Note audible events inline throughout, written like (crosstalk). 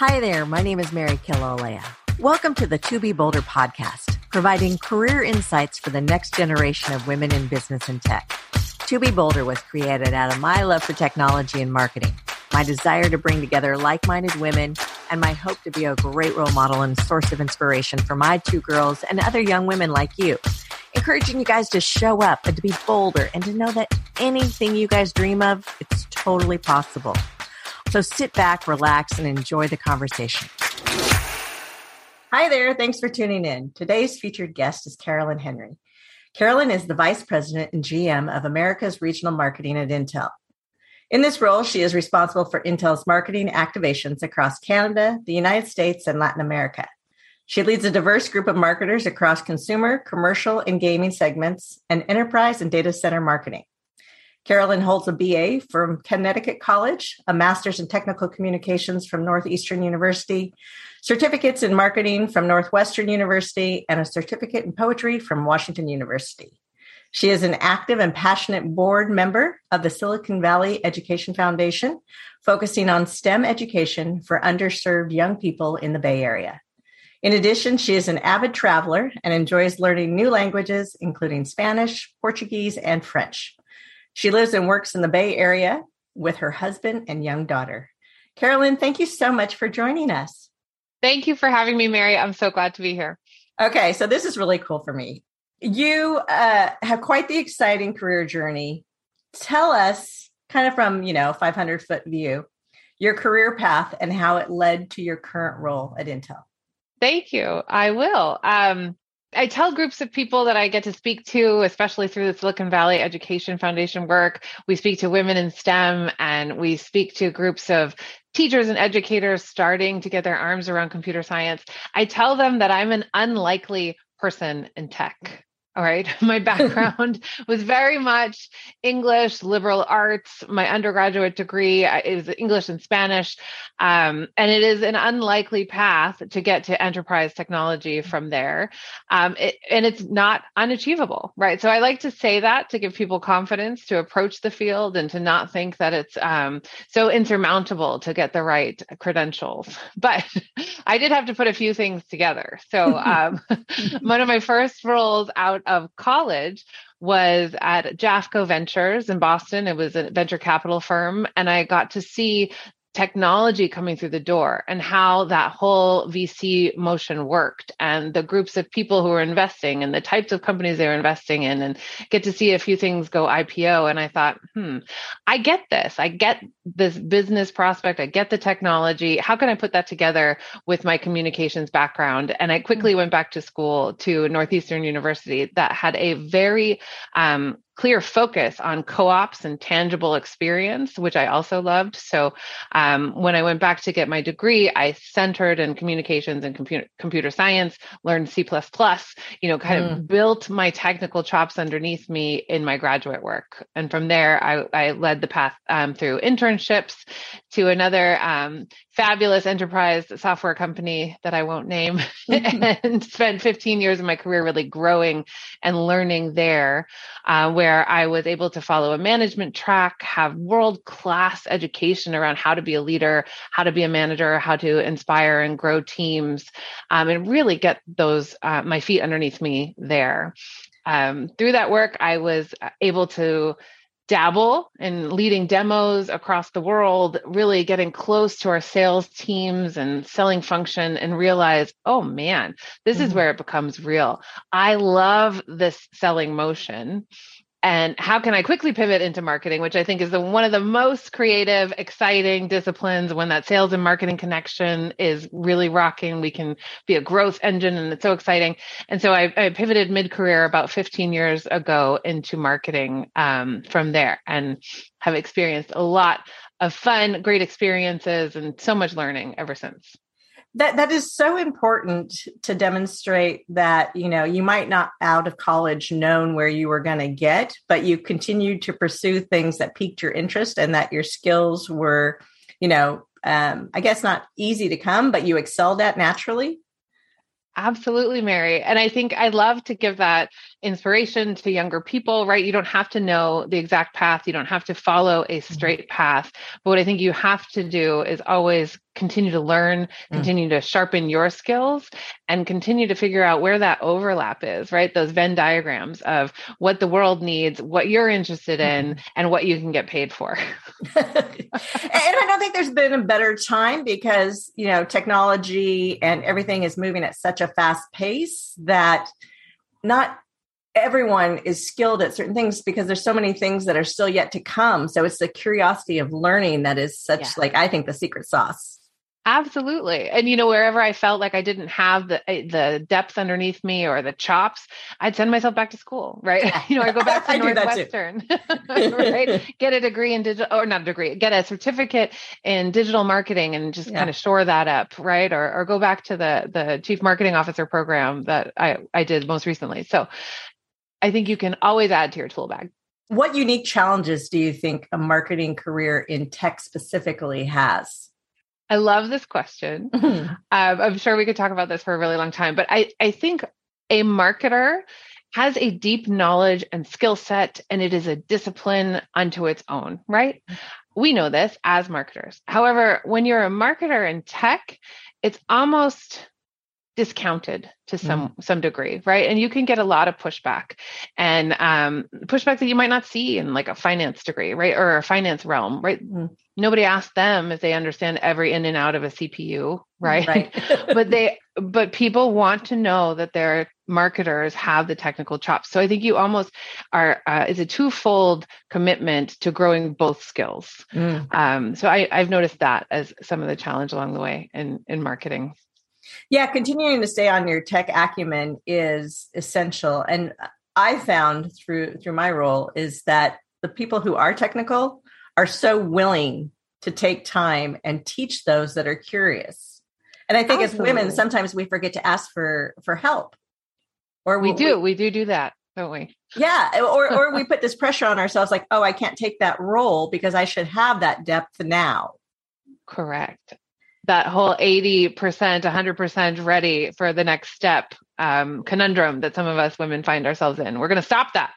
Hi there, my name is Mary Kilolea. Welcome to the To Be Bolder podcast, providing career insights for the next generation of women in business and tech. To Be Bolder was created out of my love for technology and marketing, my desire to bring together like minded women, and my hope to be a great role model and source of inspiration for my two girls and other young women like you. Encouraging you guys to show up and to be bolder and to know that anything you guys dream of, it's totally possible. So sit back, relax, and enjoy the conversation. Hi there. Thanks for tuning in. Today's featured guest is Carolyn Henry. Carolyn is the Vice President and GM of America's Regional Marketing at Intel. In this role, she is responsible for Intel's marketing activations across Canada, the United States, and Latin America. She leads a diverse group of marketers across consumer, commercial, and gaming segments, and enterprise and data center marketing. Carolyn holds a BA from Connecticut College, a master's in technical communications from Northeastern University, certificates in marketing from Northwestern University, and a certificate in poetry from Washington University. She is an active and passionate board member of the Silicon Valley Education Foundation, focusing on STEM education for underserved young people in the Bay Area. In addition, she is an avid traveler and enjoys learning new languages, including Spanish, Portuguese, and French. She lives and works in the Bay Area with her husband and young daughter. Carolyn, thank you so much for joining us. Thank you for having me, Mary. I'm so glad to be here. Okay, so this is really cool for me. You uh, have quite the exciting career journey. Tell us, kind of from you know 500 foot view, your career path and how it led to your current role at Intel. Thank you. I will. Um, I tell groups of people that I get to speak to, especially through the Silicon Valley Education Foundation work. We speak to women in STEM and we speak to groups of teachers and educators starting to get their arms around computer science. I tell them that I'm an unlikely person in tech. All right. (laughs) My background was very much English, liberal arts. My undergraduate degree is English and Spanish. Um, and it is an unlikely path to get to enterprise technology from there. Um, it, and it's not unachievable, right? So I like to say that to give people confidence to approach the field and to not think that it's um, so insurmountable to get the right credentials. (laughs) But (laughs) I did have to put a few things together. So um, one of my first roles out out of college was at Jafco Ventures in Boston. It was a venture capital firm. And I got to see technology coming through the door and how that whole VC motion worked and the groups of people who were investing and the types of companies they were investing in and get to see a few things go IPO. And I thought, hmm, I get this. I get this business prospect. I get the technology. How can I put that together with my communications background? And I quickly mm. went back to school to Northeastern University that had a very um, clear focus on co-ops and tangible experience, which I also loved. So um, when I went back to get my degree, I centered in communications and computer computer science, learned C++, you know, kind mm. of built my technical chops underneath me in my graduate work. And from there, I, I led the path um, through internships to another um, fabulous enterprise software company that I won't name (laughs) (laughs) and spent 15 years of my career really growing and learning there, uh, where I was able to follow a management track, have world class education around how to be a leader, how to be a manager, how to inspire and grow teams, um, and really get those, uh, my feet underneath me there. Um, through that work, I was able to dabble in leading demos across the world, really getting close to our sales teams and selling function and realize, oh man, this mm-hmm. is where it becomes real. I love this selling motion and how can i quickly pivot into marketing which i think is the one of the most creative exciting disciplines when that sales and marketing connection is really rocking. We can be a growth engine and it's so exciting. And so i, I pivoted mid-career about 15 years ago into marketing um, from there and have experienced a lot of fun great experiences and so much learning ever since that that is so important to demonstrate that you know you might not out of college known where you were going to get but you continued to pursue things that piqued your interest and that your skills were you know um, i guess not easy to come but you excelled at naturally Absolutely, Mary. And I think I love to give that inspiration to younger people, right? You don't have to know the exact path. You don't have to follow a mm-hmm. straight path. But what I think you have to do is always continue to learn, mm. continue mm. to sharpen your skills, and continue to figure out where that overlap is, right? Those Venn diagrams of what the world needs, what you're interested in, mm. and what you can get paid for. (laughs) and I don't think there's been a better time because, you know, technology and everything is moving at such a fast pace that not everyone is skilled at certain things because there's so many things that are still yet to come so it's the curiosity of learning that is such yeah. like i think the secret sauce Absolutely. And you know, wherever I felt like I didn't have the eh, the depth underneath me or the chops, I'd send myself back to school, right? (laughs) you know, I go back (laughs) to Northwestern, (laughs) right? Get a degree in digital or not a degree, get a certificate in digital marketing and just yeah. kind of shore that up, right? Or or go back to the the chief marketing officer program that I I did most recently. So I think you can always add to your tool bag. What unique challenges do you think a marketing career in tech specifically has? I love this question. (laughs) Mm-hmm. Um, I'm sure we could talk about this for a really long time, but I, I think a marketer has a deep knowledge and skill set, and it is a discipline unto its own, right? We know this as marketers. However, when you're a marketer in tech, it's almost discounted to some mm. some degree right and you can get a lot of pushback and um, pushback that you might not see in like a finance degree right or a finance realm right mm. nobody asked them if they understand every in and out of a cpu right, right. (laughs) but they but people want to know that their marketers have the technical chops so i think you almost are uh, it's a twofold commitment to growing both skills mm. um, so I, i've noticed that as some of the challenge along the way in in marketing yeah, continuing to stay on your tech acumen is essential. And I found through through my role is that the people who are technical are so willing to take time and teach those that are curious. And I think Absolutely. as women, sometimes we forget to ask for for help. Or we, we do, we, we do do that, don't we? Yeah, (laughs) or or we put this pressure on ourselves, like, oh, I can't take that role because I should have that depth now. Correct that whole 80%, 100% ready for the next step um, conundrum that some of us women find ourselves in. We're going to stop that.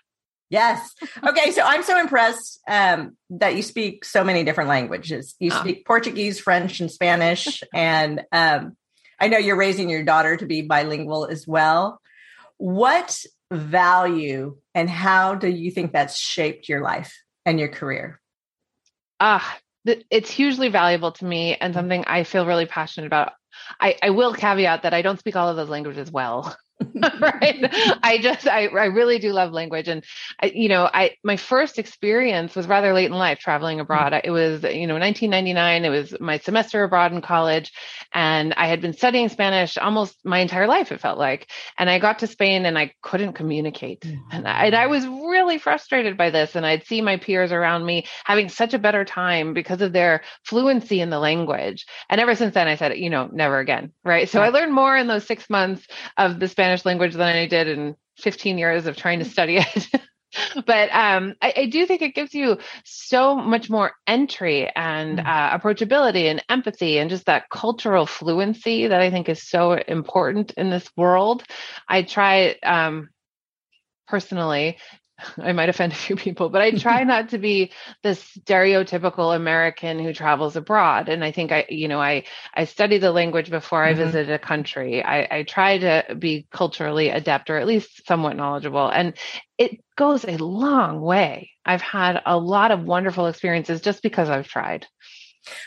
Yes. Okay. So I'm so impressed um, that you speak so many different languages. You oh. speak Portuguese, French, and Spanish. (laughs) and um, I know you're raising your daughter to be bilingual as well. What value and how do you think that's shaped your life and your career? Ah, it's hugely valuable to me and mm-hmm. something I feel really passionate about. I, I will caveat that I don't speak all of those languages well. (laughs) right. I just I, I really do love language. And I, you know i my first experience was rather late in life traveling mm-hmm. abroad. It was you know 1999 it was my semester abroad in college. And i had been studying spanish almost my entire life it felt like. And i got to spain and i couldn't communicate. Mm-hmm. and, I, and i was really frustrated by this. And i'd see my peers around me having such a better time because of their fluency in the language. And ever since then i said you know never again. Right? So i learned more in those six months of the spanish Spanish language than I did in 15 years of trying to study it. (laughs) but um, I, I, do think it gives you so much more entry and mm. uh, approachability and empathy and just that cultural fluency that I think is so important in this world. I try um, personally I might offend a few people, but I try (laughs) not to be the stereotypical American who travels abroad. And I think I, you know, I I study the language before I mm-hmm. visit a country. I, I try to be culturally adept or at least somewhat knowledgeable. And it goes a long way. I've had a lot of wonderful experiences just because I've tried.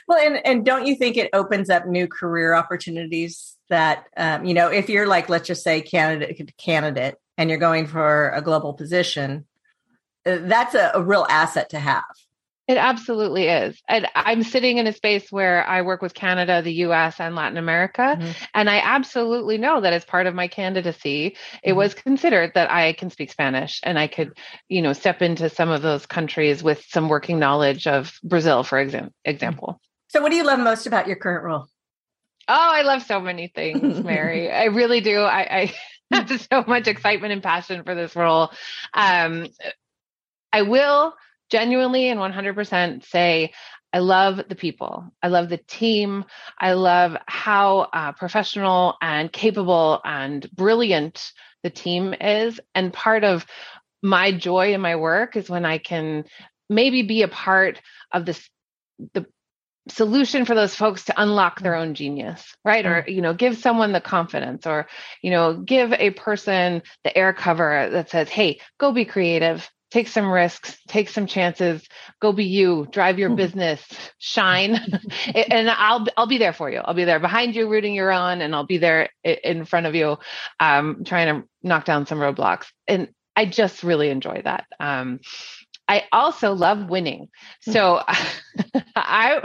Well, and and don't you think it opens up new career opportunities that um, you know if you're like let's just say candidate candidate and you're going for a global position, uh, that's a, a real asset to have. It absolutely is. And I'm sitting in a space where I work with Canada, the US, and Latin America. Mm-hmm. And I absolutely know that as part of my candidacy, it mm-hmm. was considered that I can speak Spanish and I could, you know, step into some of those countries with some working knowledge of Brazil, for example. So, what do you love most about your current role? Oh, I love so many things, Mary. (laughs) I really do. I, I (laughs) so much excitement and passion for this role. Um, I will genuinely and 100% say I love the people. I love the team. I love how uh, professional and capable and brilliant the team is. And part of my joy in my work is when I can maybe be a part of this the solution for those folks to unlock their own genius right? Or you know give someone the confidence or you know give a person the air cover that says hey go be creative. Take some risks. Take some chances. Go be you. Drive your business. Shine. (laughs) And i'll i'll be there for you. I'll be there behind you rooting you on and i'll be there in front of you um, trying to knock down some roadblocks. And i just really enjoy that. Um, I also love winning. Hmm. So (laughs) I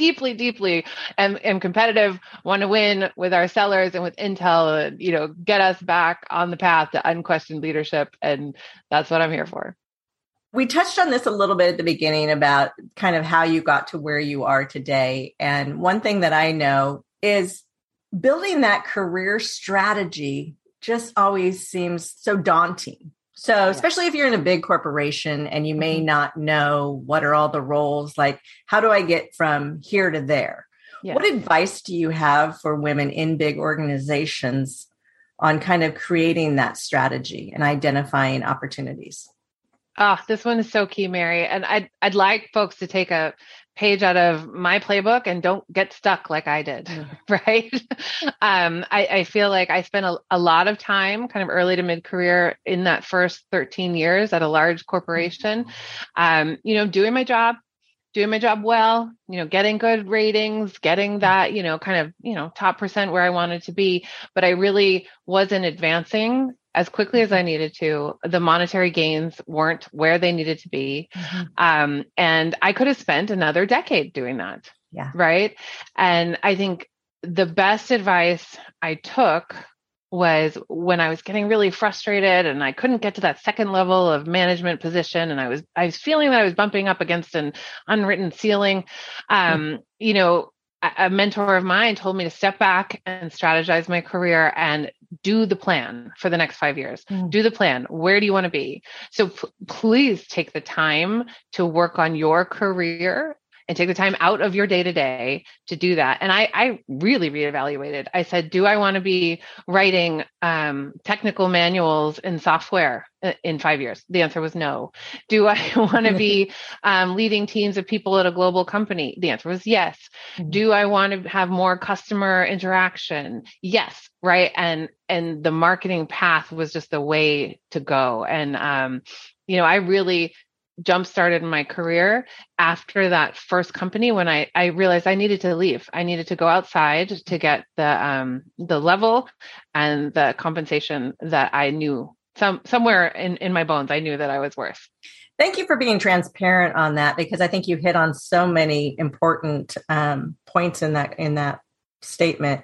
deeply, deeply am, am competitive, want to win with our sellers and with Intel, and, you know, get us back on the path to unquestioned leadership. And that's what I'm here for. We touched on this a little bit at the beginning about kind of how you got to where you are today. And one thing that I know is building that career strategy just always seems so daunting so, especially if you're in a big corporation and you may mm-hmm. not know what are all the roles, like how do I get from here to there? Yeah. What advice do you have for women in big organizations on kind of creating that strategy and identifying opportunities? Ah, oh, this one is so key, Mary. And I'd I'd like folks to take a page out of my playbook and don't get stuck like I did, (laughs) right? um, I, I, feel like I spent a, a, lot of time, kind of early to mid career, in that first 13 years at a large corporation, um, you know, doing my job, doing my job well, you know, getting good ratings, getting that, you know, kind of, you know, top percent where I wanted to be, but I really wasn't advancing as quickly as I needed to. The monetary gains weren't where they needed to be. Mm-hmm. Um, and I could have spent another decade doing that. Yeah. Right. And I think the best advice I took was when I was getting really frustrated and I couldn't get to that second level of management position and I was I was feeling that I was bumping up against an unwritten ceiling. Um, mm-hmm. you know, a mentor of mine told me to step back and strategize my career and do the plan for the next five years. Mm. Do the plan. Where do you want to be? So p- please take the time to work on your career and take the time out of your day to day to do that. And I, I really reevaluated. I said, do I want to be writing um, technical manuals in software uh, in five years? The answer was no. Do I (laughs) want to (laughs) be um, leading teams of people at a global company? The answer was yes. Mm-hmm. Do I want to have more customer interaction? Yes. Right. And and the marketing path was just the way to go. And um, you know, I really jump started my career after that first company when I, I realized I needed to leave. I needed to go outside to get the um, the level and the compensation that I knew some somewhere in, in my bones I knew that I was worth. Thank you for being transparent on that because I think you hit on so many important um, points in that in that statement.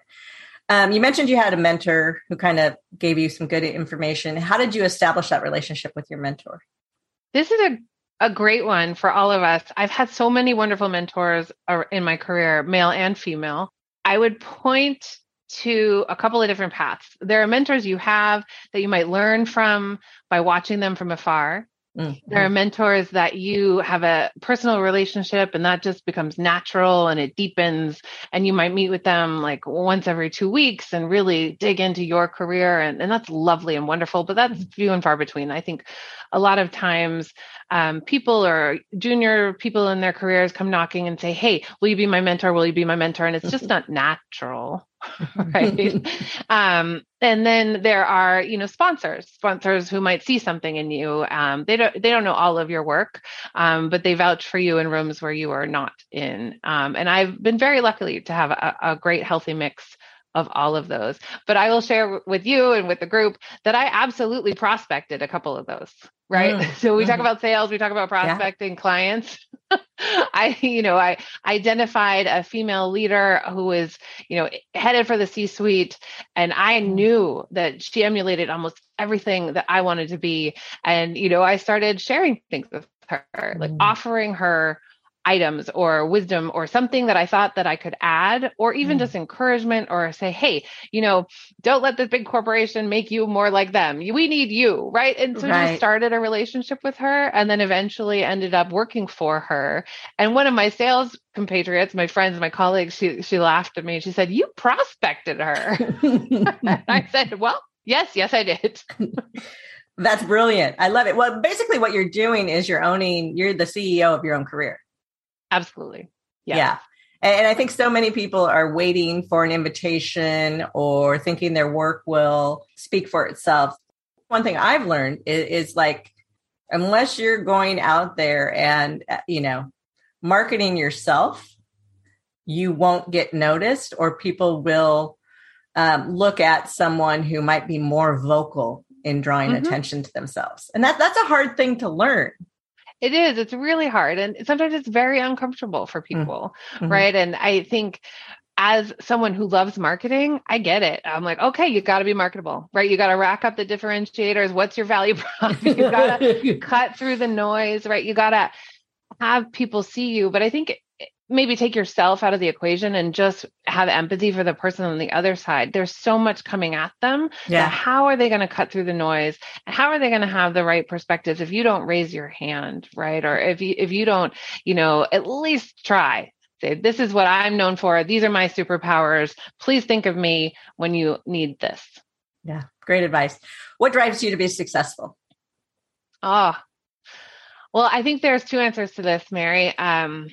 Um, you mentioned you had a mentor who kind of gave you some good information. How did you establish that relationship with your mentor? This is a a great one for all of us. I've had so many wonderful mentors in my career, male and female. I would point to a couple of different paths. There are mentors you have that you might learn from by watching them from afar. Mm-hmm. There are mentors that you have a personal relationship and that just becomes natural and it deepens. And you might meet with them like once every two weeks and really dig into your career. And, and that's lovely and wonderful, but that's mm-hmm. few and far between. I think a lot of times um, people or junior people in their careers come knocking and say, Hey, will you be my mentor? Will you be my mentor? And it's just not natural. (laughs) right. Um, and then there are you know sponsors sponsors who might see something in you. Um, they don't they don't know all of your work um, but they vouch for you in rooms where you are not in. Um, and i've been very lucky to have a, a great healthy mix of all of those. But I will share with you and with the group that I absolutely prospected a couple of those, right? Mm. (laughs) So we talk mm-hmm. about sales, we talk about prospecting yeah. clients. (laughs) I, you know, I identified a female leader who was, you know, headed for the C suite. And I mm. knew that she emulated almost everything that I wanted to be. And, you know, I started sharing things with her, like mm. offering her items or wisdom or something that I thought that I could add, or even mm. just encouragement or say, hey, you know, don't let this big corporation make you more like them. We need you. Right. And so right. started a relationship with her and then eventually ended up working for her. And one of my sales compatriots, my friends, my colleagues, she she laughed at me. She said, You prospected her. (laughs) I (laughs) said, Well, Yes, yes, I did. That's brilliant. I love it. Well, basically, what you're doing is you're owning, you're the CEO of your own career. Absolutely. Yeah. yeah. And I think so many people are waiting for an invitation or thinking their work will speak for itself. One thing I've learned is, is like, unless you're going out there and, uh, you know, marketing yourself, you won't get noticed or people will um, look at someone who might be more vocal in drawing mm-hmm. attention to themselves. And that that's a hard thing to learn. It is. It's really hard. And sometimes it's very uncomfortable for mm. people. Mm-hmm. Right. And I think as someone who loves marketing, I get it. I'm like, okay, you got to be marketable, right? You got to rack up the differentiators. What's your value (laughs) prop? (laughs) You got to cut through the noise, right? You got to have people see you. But I think maybe take yourself out of the equation and just have empathy for the person on the other side. There's so much coming at them. Yeah. How are they going to cut through the noise? How are they going to have the right perspectives if you don't raise your hand, right? Or if you if you don't, you know, at least try. Say, this is what I'm known for. These are my superpowers. Please think of me when you need this. Yeah, great advice. What drives you to be successful? Oh, well, I think there's two answers to this, Mary. Um,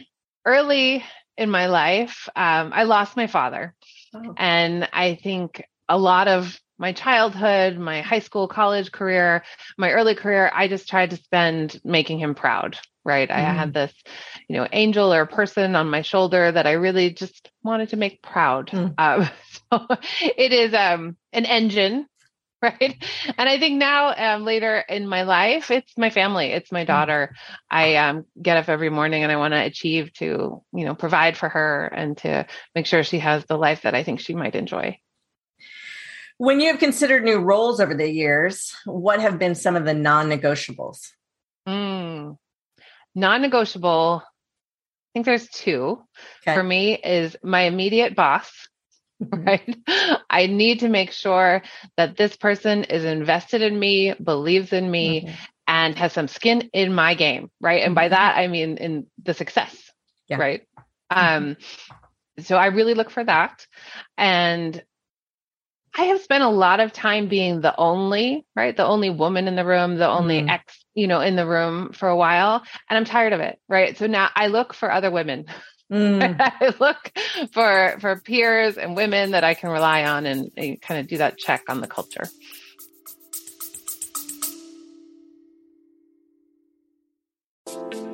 early in my life, um, I lost my father. Oh. And I think a lot of my childhood, my high school, college career, my early career, I just tried to spend making him proud. Right. Mm. I had mm-hmm. this, you know, angel or person on my shoulder that I really just wanted to make proud. Mm. Um, (laughs) so it is um, an engine (laughs) right and i think now um, later in my life it's my family it's my mm. daughter i um, get up every morning and i want to achieve to you know provide for her and to make sure she has the life that i think she might enjoy when you have considered new roles over the years what have been some of the non-negotiables mm. non-negotiable i think there's two okay. for me is my immediate boss. (laughs) right? I need to make sure that this person is invested in me, believes in me, mm-hmm. and has some skin in my game, right? And by mm-hmm. that, I mean in the success, yeah. right? Mm-hmm. Um, so I really look for that. And I have spent a lot of time being the only, right? The only woman in the room, the only mm. ex, you know, in the room for a while. And I'm tired of it, right? So now I look for other women Mm. (laughs) I look for for peers and women that I can rely on and, and kind of do that check on the culture.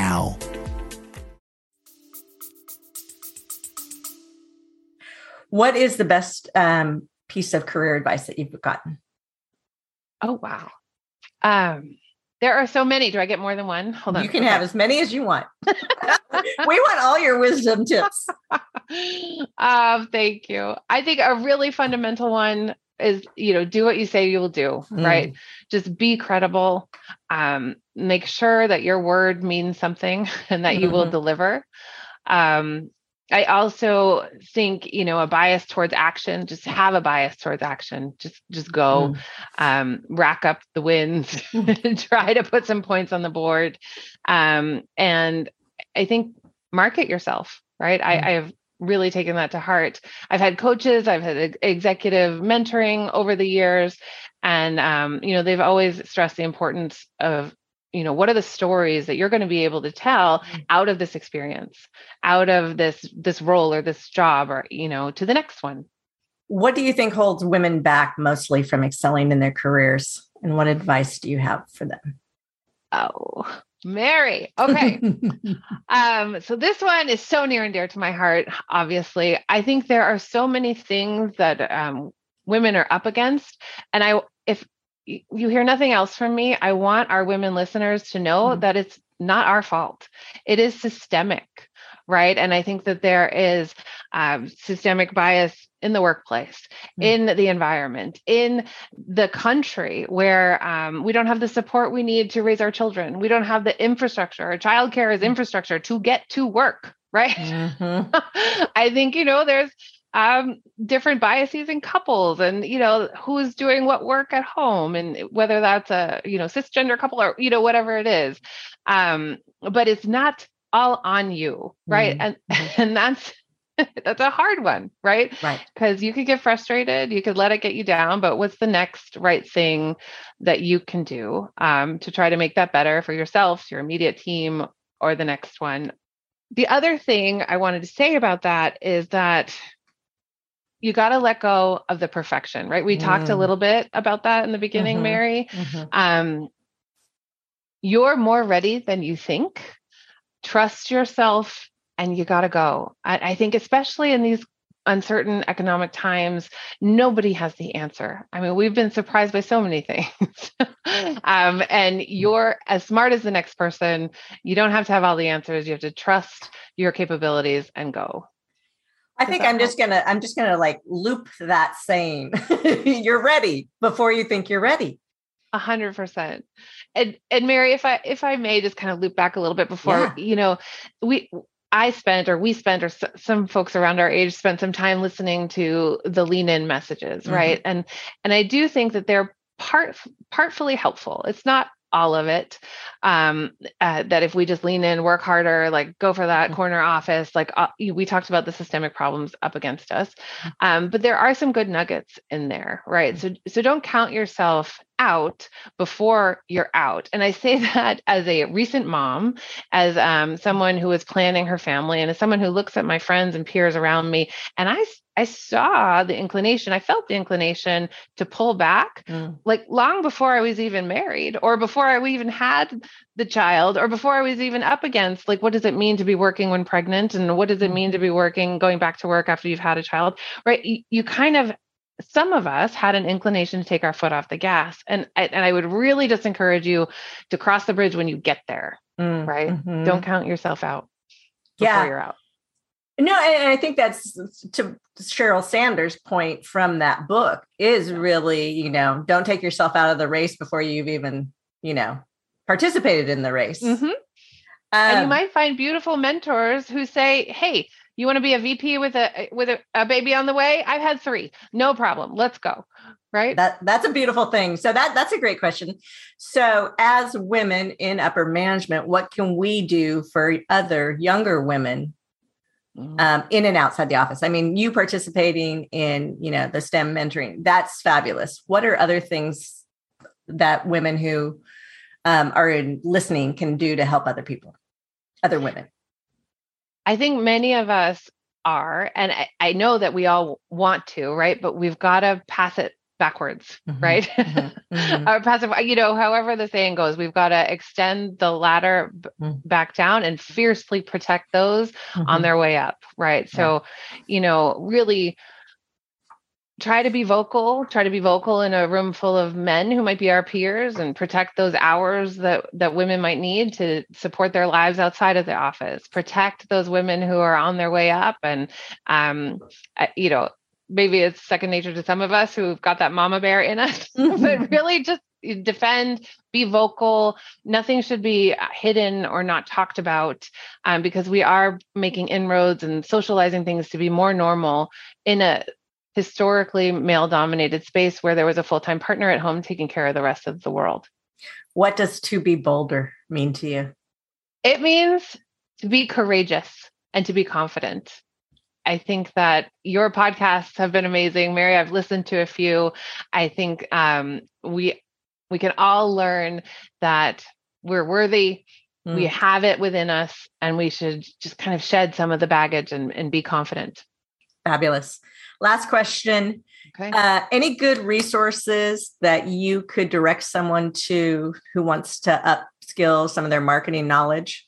now. What is the best um, piece of career advice that you've gotten? Oh, wow. Um, there are so many. Do I get more than one? Hold on. You can okay. have as many as you want. (laughs) we want all your wisdom tips. (laughs) um, thank you. I think a really fundamental one is, you know, do what you say you will do, mm. right? Just be credible. Um, make sure that your word means something (laughs) and that you mm-hmm. will deliver. Um, I also think, you know, a bias towards action, just have a bias towards action. Just just go mm. um, rack up the wins, (laughs) try to put some points on the board. Um, and I think market yourself, right? Mm. I, I have really taken that to heart. I've had coaches, I've had executive mentoring over the years, and um, you know they've always stressed the importance of you know what are the stories that you're going to be able to tell mm. out of this experience out of this this role or this job or you know to the next one? What do you think holds women back mostly from excelling in their careers? And what advice do you have for them? Oh mary. Okay. (laughs) Um so this one is so near and dear to my heart obviously. I think there are so many things that um women are up against. And i if you hear nothing else from me, I want our women listeners to know mm-hmm. that it's not our fault. It is systemic, right? And I think that there is um, systemic bias in the workplace, mm. in the environment, in the country where um, we don't have the support we need to raise our children. We don't have the infrastructure. Childcare is mm. infrastructure to get to work, right? Mm-hmm. (laughs) I think, you know, there's um, different biases in couples and, you know, who's doing what work at home and whether that's a, you know, cisgender couple or, you know, whatever it is. Um, but it's not all on you, right? Mm-hmm. And (laughs) mm-hmm. and that's (laughs) that's a hard one, right? Right. Because you could get frustrated, you could let it get you down, but what's the next right thing that you can do um, to try to make that better for yourself, your immediate team, or the next one? The other thing I wanted to say about that is that you got to let go of the perfection, right? We mm. talked a mm. little bit about that in the beginning, mm-hmm. Mary. Mm-hmm. Um, you're more ready than you think trust yourself and you got to go. I, I, think, especially in these uncertain economic times, nobody has the answer. I mean, we've been surprised by so many (laughs) things. um, and you're as smart as the next person. You don't have to have all the answers. You have to trust your capabilities and go. I think I'm just gonna I'm just gonna like loop that saying. (laughs) you're ready before you think you're ready. A hundred percent. And and Mary, if I if I may just kind of loop back a little bit before, yeah. you know, we I spent or we spent or s- some folks around our age spent some time listening to the lean in messages, mm-hmm. right? And and I do think that they're part partfully helpful. It's not all of it um, uh, that if we just lean in work harder like go for that mm-hmm. corner office like uh, we talked about the systemic problems up against us mm-hmm. um, but there are some good nuggets in there right mm-hmm. so so don't count yourself out before you're out and i say (laughs) that as a recent mom as um, someone who is planning her family and as someone who looks at my friends and peers around me and i I saw the inclination, I felt the inclination to pull back mm. like long before I was even married or before I even had the child or before I was even up against like what does it mean to be working when pregnant and what does it mean to mm-hmm. be working going back to work after you've had a child, right? You, you kind of some of us had an inclination to take our foot off the gas and and I would really just encourage you to cross the bridge when you get there, mm. right? Mm-hmm. Don't count yourself out before yeah. you're out. No, and I think that's to Sheryl Sandberg's point from that book is really, you know, don't take yourself out of the race before you've even, you know, participated in the race. Mm-hmm. Um, and you um, might find beautiful mentors who say, "Hey, you want to be a VP with a with a, a baby on the way? I've had three, no problem. Let's go." Right. That that's a beautiful thing. So that that's a great question. So as women in upper management, what can we do for other younger women. Um, in and outside the office. I mean, you participating in, you know, the STEM mentoring, that's fabulous. What are other things that women who um, are in listening can do to help other people, other women? I think many of us are, and I, I know that we all want to, right? But we've got to pass it backwards, mm-hmm, right? Mm-hmm, mm-hmm. (laughs) or passive, you know, however the saying goes, we've got to extend the ladder b- mm. back down and fiercely protect those on mm-hmm. their way up, right? So, you know, really try to be vocal try to be vocal in a room full of men who might be our peers and protect those hours that that women might need to support their lives outside of the office protect those women who are on their way up and um you know maybe it's second nature to some of us who've got that mama bear in us, (laughs) but really just defend, be vocal. Nothing should be hidden or not talked about um, because we are making inroads and socializing things to be more normal in a historically male dominated space where there was a full time partner at home taking care of the rest of the world. What does to be bolder mean to you? It means to be courageous and to be confident I think that your podcasts have been amazing. Mary, I've listened to a few. I think um, we we can all learn that we're worthy. Mm. We have it within us, and we should just kind of shed some of the baggage and, and be confident. Fabulous. Last question. Okay. Uh, any good resources that you could direct someone to who wants to upskill some of their marketing knowledge?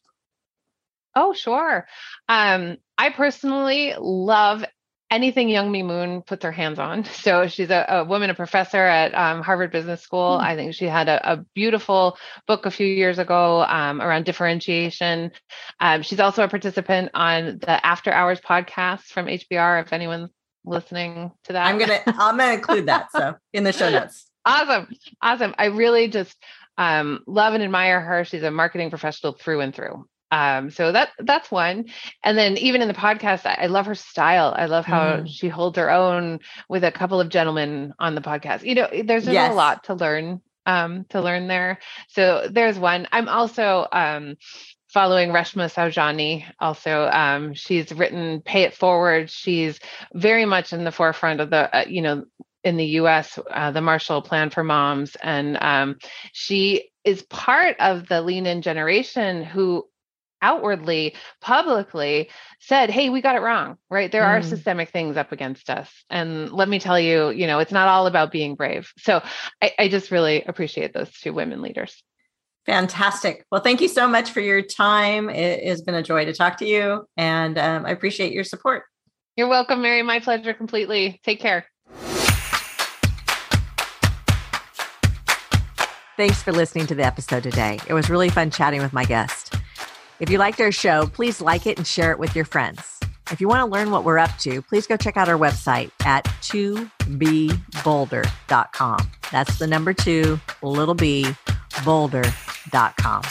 Oh, sure. Um, I personally love anything Youngme Moon puts her hands on. (laughs) So she's a, a woman, a professor at um, Harvard Business School. Mm. I think she had a, a, beautiful book a few years ago um, around differentiation. Um, she's also a participant on the After Hours podcast from HBR. If anyone's listening to that, I'm gonna I'm gonna include that (laughs) so in the show notes. awesome, awesome. I really just um, love and admire her. She's a marketing professional through and through. Um, so that that's one. And then even in the podcast, I, I love her style. I love how mm. she holds her own with a couple of gentlemen on the podcast. You know, there's yes. a lot to learn um to learn there. So there's one. I'm also um following Reshma Saujani. Also, um, she's written "Pay It Forward." She's very much in the forefront of the, uh, you know, in the U.S. Uh, the Marshall Plan for Moms, and um, she is part of the Lean In generation who outwardly, publicly said, Hey, we got it wrong, right? There mm. are systemic things up against us. And let me tell you, you know, it's not all about being brave. So I, I just really appreciate those two women leaders. Fantastic. Well, thank you so much for your time. It has been a joy to talk to you, and um, I appreciate your support. You're welcome, Mary. My pleasure completely. Take care. Thanks for listening to the episode today. It was really fun chatting with my guest. If you liked our show, please like it and share it with your friends. If you want to learn what we're up to, please go check out our website at 2bbolder.com. That's the number two, little b, bolder.com.